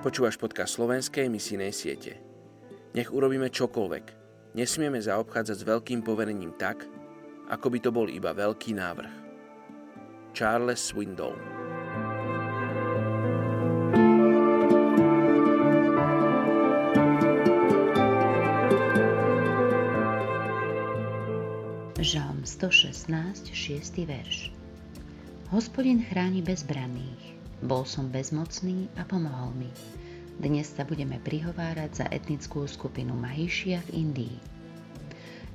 Počúvaš podcast slovenskej misijnej siete. Nech urobíme čokoľvek. Nesmieme zaobchádzať s veľkým poverením tak, ako by to bol iba veľký návrh. Charles Swindoll Žalm 116, 6. verš Hospodin chráni bezbranných, bol som bezmocný a pomohol mi. Dnes sa budeme prihovárať za etnickú skupinu Mahišia v Indii.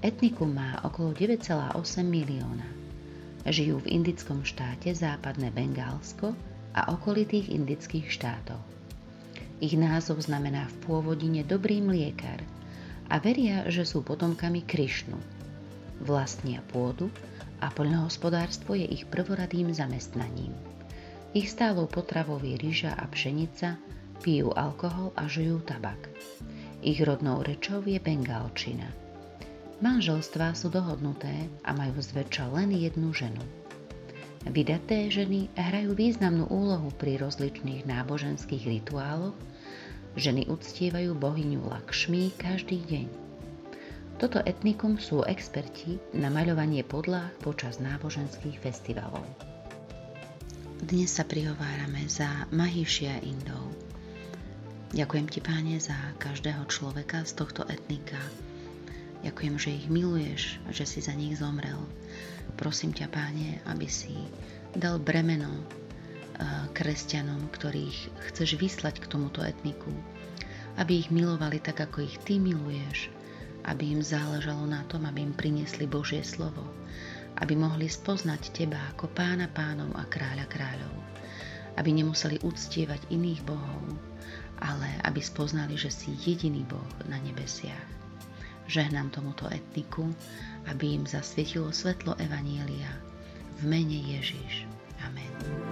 Etnikum má okolo 9,8 milióna. Žijú v indickom štáte západné Bengálsko a okolitých indických štátov. Ich názov znamená v pôvodine dobrý mliekar a veria, že sú potomkami Krišnu. Vlastnia pôdu a poľnohospodárstvo je ich prvoradým zamestnaním. Ich stálou potravou je ryža a pšenica, pijú alkohol a žujú tabak. Ich rodnou rečou je bengalčina. Manželstvá sú dohodnuté a majú zväčša len jednu ženu. Vydaté ženy hrajú významnú úlohu pri rozličných náboženských rituáloch, ženy uctievajú bohyňu Lakšmi každý deň. Toto etnikum sú experti na maľovanie podlah počas náboženských festivalov. Dnes sa prihovárame za Mahišia Indov. Ďakujem ti, páne, za každého človeka z tohto etnika. Ďakujem, že ich miluješ a že si za nich zomrel. Prosím ťa, páne, aby si dal bremeno eh, kresťanom, ktorých chceš vyslať k tomuto etniku. Aby ich milovali tak, ako ich ty miluješ. Aby im záležalo na tom, aby im priniesli Božie slovo aby mohli spoznať Teba ako pána pánov a kráľa kráľov, aby nemuseli uctievať iných bohov, ale aby spoznali, že si jediný Boh na nebesiach. Žehnám tomuto etniku, aby im zasvietilo svetlo Evanielia. V mene Ježiš. Amen.